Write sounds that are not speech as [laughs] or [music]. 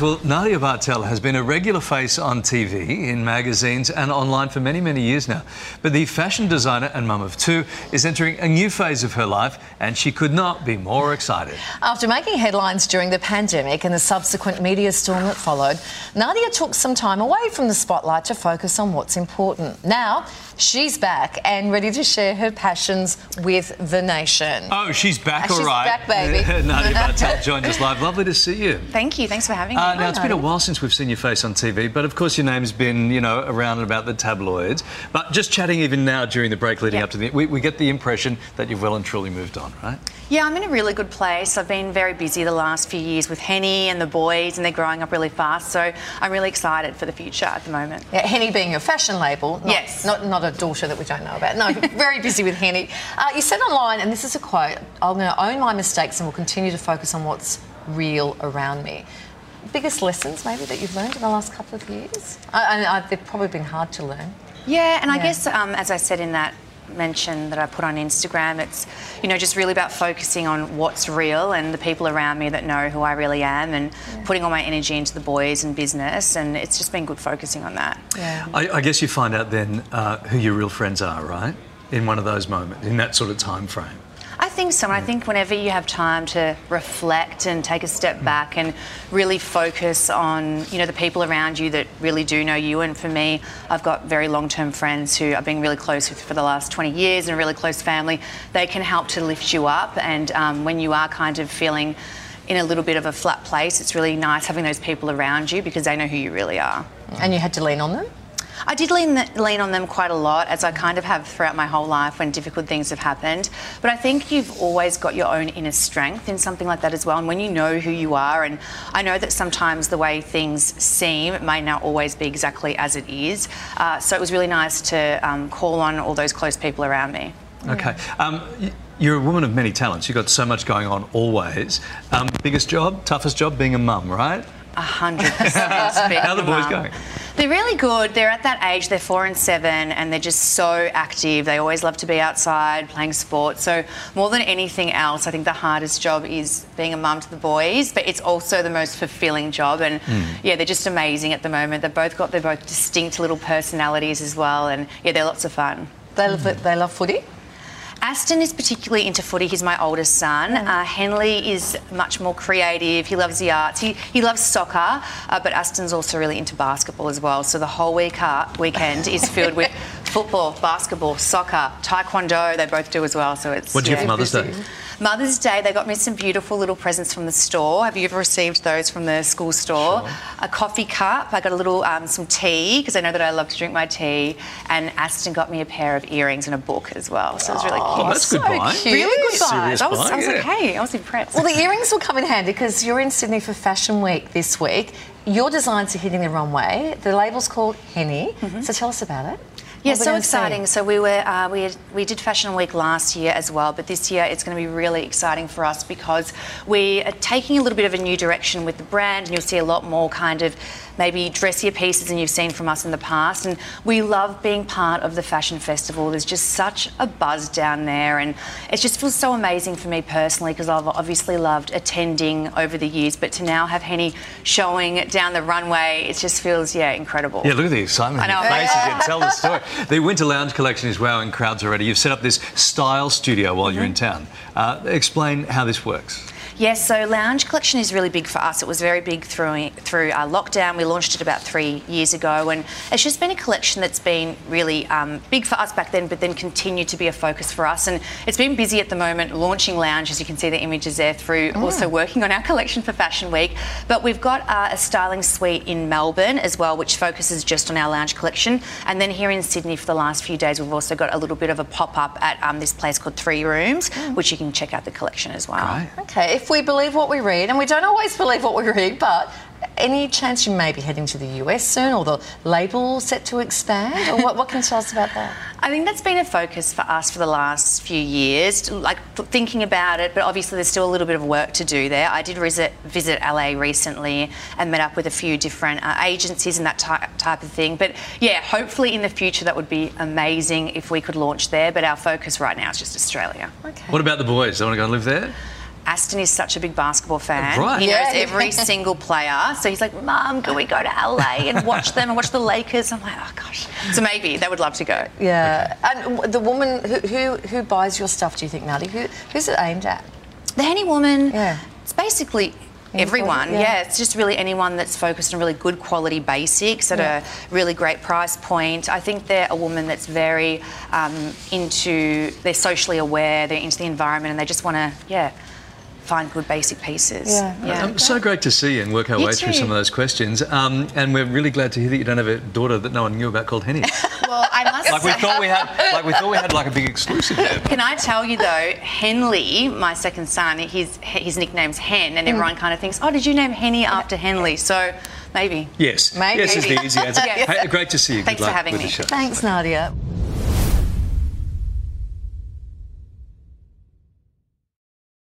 Well, Nadia Bartel has been a regular face on TV, in magazines, and online for many, many years now. But the fashion designer and mum of two is entering a new phase of her life, and she could not be more excited. After making headlines during the pandemic and the subsequent media storm that followed, Nadia took some time away from the spotlight to focus on what's important. Now, she's back and ready to share her passions with the nation. Oh, she's back, Uh, all she's right. back, baby. [laughs] Nadia [laughs] Bartel joined us live. Lovely to see you. Thank you. Thanks for having me. Uh, now, it's been a while since we've seen your face on TV, but of course your name's been, you know, around and about the tabloids. But just chatting even now during the break leading Yeah. up to the... We, we get the impression that you've well and truly moved on, right? yeah, I'm in a really good place. I've been very busy the last few years with Henne and the boys, and they're growing up really fast. So I'm really excited for the future at the moment. Yeah, Henne being your fashion label, not, Yes. not, not a daughter that we don't know about. No, very busy with Henne. Uh, you said online, and this is a quote I'm going to own my mistakes and will continue to focus on what's real around me. Biggest lessons, maybe, that you've learned in the last couple of years? I, I, I, they've probably been hard to learn. Yeah, and I guess um, as I said in that mention that I put on Instagram, it's you know just really about focusing on what's real and the people around me that know who I really am, and putting all my energy into the boys and business, and it's just been good focusing on that. Yeah. I, I guess you find out then uh, who your real friends are, right? In one of those moments, in that sort of time frame. I think so. And I think whenever you have time to reflect and take a step back and really focus on, you know, the people around you that really do know you. And for me, I've got very long-term friends who I've been really close with for the last 20 years and a really close family. They can help to lift you up. And um, when you are kind of feeling in a little bit of a flat place, it's really nice having those people around you because they know who you really are. And you had to lean on them? I did lean, lean on them quite a lot, as I kind of have throughout my whole life when difficult things have happened. But I think you've always got your own inner strength in something like that as well. And when you know who you are, and I know that sometimes the way things seem, may not always be exactly as it is. Uh, so it was really nice to um, call on all those close people around me. Okay. Um, you're a woman of many talents. You've got so much going on always. Um, biggest job, toughest job, being a mum, right? A hundred percent. How are the boys Mum. going? They're really good. They're at that age, they're four and seven, and they're just so active. They always love to be outside playing sport. So, more than anything else, I think the hardest job is being a mum to the boys, but it's also the most fulfilling job. And hmm. yeah, they're just amazing at the moment. They've both got, they're both distinct little personalities as well. And yeah, they're lots of fun. They love, they love footy? Aston is particularly into footy. He's my oldest son. Uh, Henley is much more creative. He loves the arts. He, he loves soccer, uh, but Aston's also really into basketball as well. So the whole week uh, weekend is filled with [laughs] football, basketball, soccer, taekwondo. They both do as well. So it's What do you get for Mother's Day? Busy. Mother's Day, they got me some beautiful little presents from the store. Have you ever received those from the school store? A coffee cup. I got a little um, some tea because I know that I love to drink my tea. And Aston got me a pair of earrings and a book as well. So it was really cute. Oh, that's good buy. cute. Really good buy. Serious I was, buy, I was like, hey, I was impressed. Well, the earrings will come in handy because you're in Sydney for Fashion Week this week. Your designs are hitting the runway. The label's called Henne. So tell us about it. Yeah, What are we so exciting. So we were uh, we had, we did Fashion Week last year as well, but this year it's going to be really exciting for us because we are taking a little bit of a new direction with the brand, and you'll see a lot more kind of maybe dressier pieces than you've seen from us in the past. And we love being part of the fashion festival. There's just such a buzz down there, and it just feels so amazing for me personally because I've obviously loved attending over the years, but to now have Henne showing down the runway, it just feels yeah incredible. Yeah, look at the excitement in I your know. faces. Yeah, tell the story. [laughs] The Winter Lounge collection is wowing crowds already. You've set up this style studio while you're in town. Uh, explain how this works. Yes, so lounge collection is really big for us. It was very big through through our lockdown. We launched it about three years ago, and it's just been a collection that's been really um, big for us back then, but then continued to be a focus for us. And it's been busy at the moment launching lounge, as you can see the images there, through also working on our collection for Fashion Week. But we've got uh, a styling suite in Melbourne as well, which focuses just on our lounge collection. And then here in Sydney for the last few days, we've also got a little bit of a pop up at um, this place called Three Rooms, which you can check out the collection as well. Right. Okay, if we believe what we read, and we don't always believe what we read, but any chance you may be heading to the US soon or the label set to expand? Or what, what can you tell us about that? [laughs] I think that's been a focus for us for the last few years, like thinking about it, but obviously there's still a little bit of work to do there. I did visit, visit LA recently and met up with a few different uh, agencies and that ty- type of thing. But yeah, hopefully in the future that would be amazing if we could launch there, but our focus right now is just Australia. Okay. What about the boys? They want to go and live there? Aston is such a big basketball fan. Right. He Yeah. knows every [laughs] single player. So he's like, Mum, can we go to LA and watch them and watch the Lakers? I'm like, oh gosh. So maybe they would love to go. Yeah. And the woman who, who who buys your stuff, do you think, Nadi? Who who's it aimed at? The Henne Woman, Yeah. it's basically everyone. yeah. Yeah. it's just really anyone that's focused on really good quality basics at Yeah. a really great price point. I think they're a woman that's very um, into, they're socially aware, they're into the environment, and they just want to, yeah, find good basic pieces. Yeah. yeah. Um, so great to see you and work our You way through some of those questions. Um, and we're really glad to hear that you don't have a daughter that no one knew about called Henne. [laughs] Well, I must like we thought we had, like we thought we had like a big exclusive there. Can I tell you though, Henley, my second son, his his nickname's Hen, and everyone kind of thinks, oh, did you name Henne after Henley? So maybe. Yes, Maybe. yes is the easy [laughs] answer. Yes. Hey, great to see you. Thanks Good for luck having with me. Thanks, Nadia.